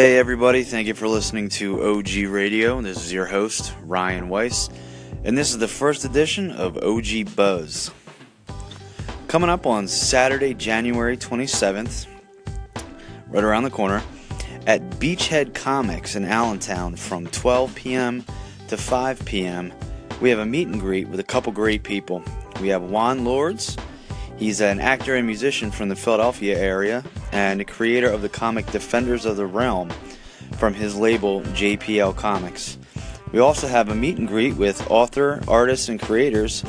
Hey, everybody, thank you for listening to OG Radio. This is your host, Ryan Weiss, and this is the first edition of OG Buzz. Coming up on Saturday, January 27th, right around the corner, at Beachhead Comics in Allentown from 12 p.m. to 5 p.m., we have a meet and greet with a couple great people. We have Juan Lords. He's an actor and musician from the Philadelphia area and creator of the comic Defenders of the Realm from his label JPL Comics. We also have a meet and greet with author, artist, and creators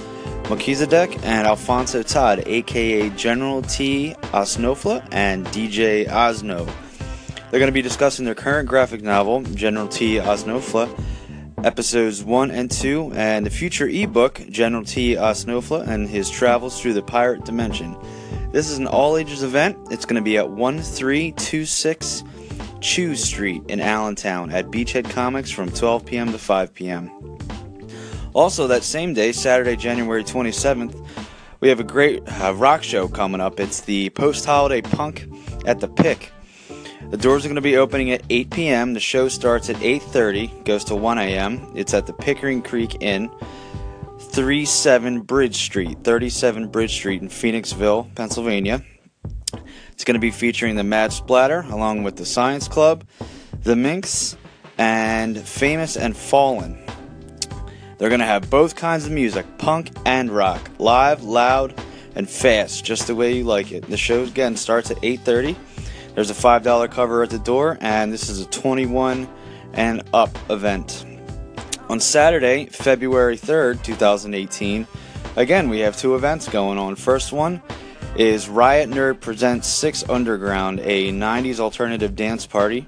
Melchizedek and Alfonso Todd, aka General T. Osnofla and DJ Osno. They're going to be discussing their current graphic novel, General T. Osnofla, episodes 1 and 2, and the future ebook, General T. Osnofla and his travels through the pirate dimension. This is an all ages event. It's going to be at 1326 Chew Street in Allentown at Beachhead Comics from 12 p.m. to 5 p.m. Also, that same day, Saturday, January 27th, we have a great uh, rock show coming up. It's the post holiday punk at the Pick. The doors are going to be opening at 8 p.m. The show starts at 8:30, goes to 1 a.m. It's at the Pickering Creek Inn, 37 Bridge Street, 37 Bridge Street in Phoenixville, Pennsylvania. It's going to be featuring the Mad Splatter along with the Science Club, the Minx, and Famous and Fallen. They're going to have both kinds of music, punk and rock, live, loud, and fast, just the way you like it. The show again starts at 8:30. There's a $5 cover at the door, and this is a 21 and up event. On Saturday, February 3rd, 2018, again, we have two events going on. First one is Riot Nerd Presents 6 Underground, a 90s alternative dance party.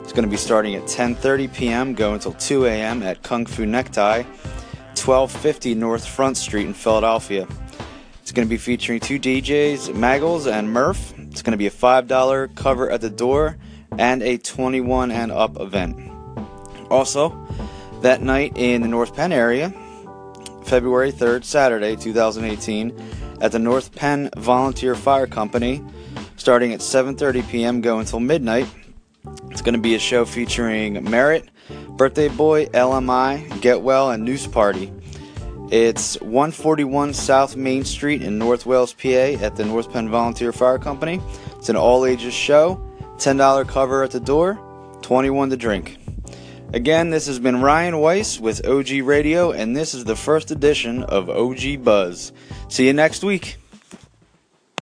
It's going to be starting at 10:30 p.m., going until 2 a.m. at Kung Fu Necktie, 1250 North Front Street in Philadelphia. It's going to be featuring two DJs, Maggles and Murph. It's going to be a $5 cover at the door and a 21 and up event. Also, that night in the North Penn area, February 3rd, Saturday, 2018, at the North Penn Volunteer Fire Company, starting at 7:30 p.m. go until midnight. It's going to be a show featuring Merritt, Birthday Boy, LMI, Get Well, and Noose Party. It's 141 South Main Street in North Wales, PA, at the North Penn Volunteer Fire Company. It's an all ages show, $10 cover at the door, 21 to drink. Again, this has been Ryan Weiss with OG Radio, and this is the first edition of OG Buzz. See you next week.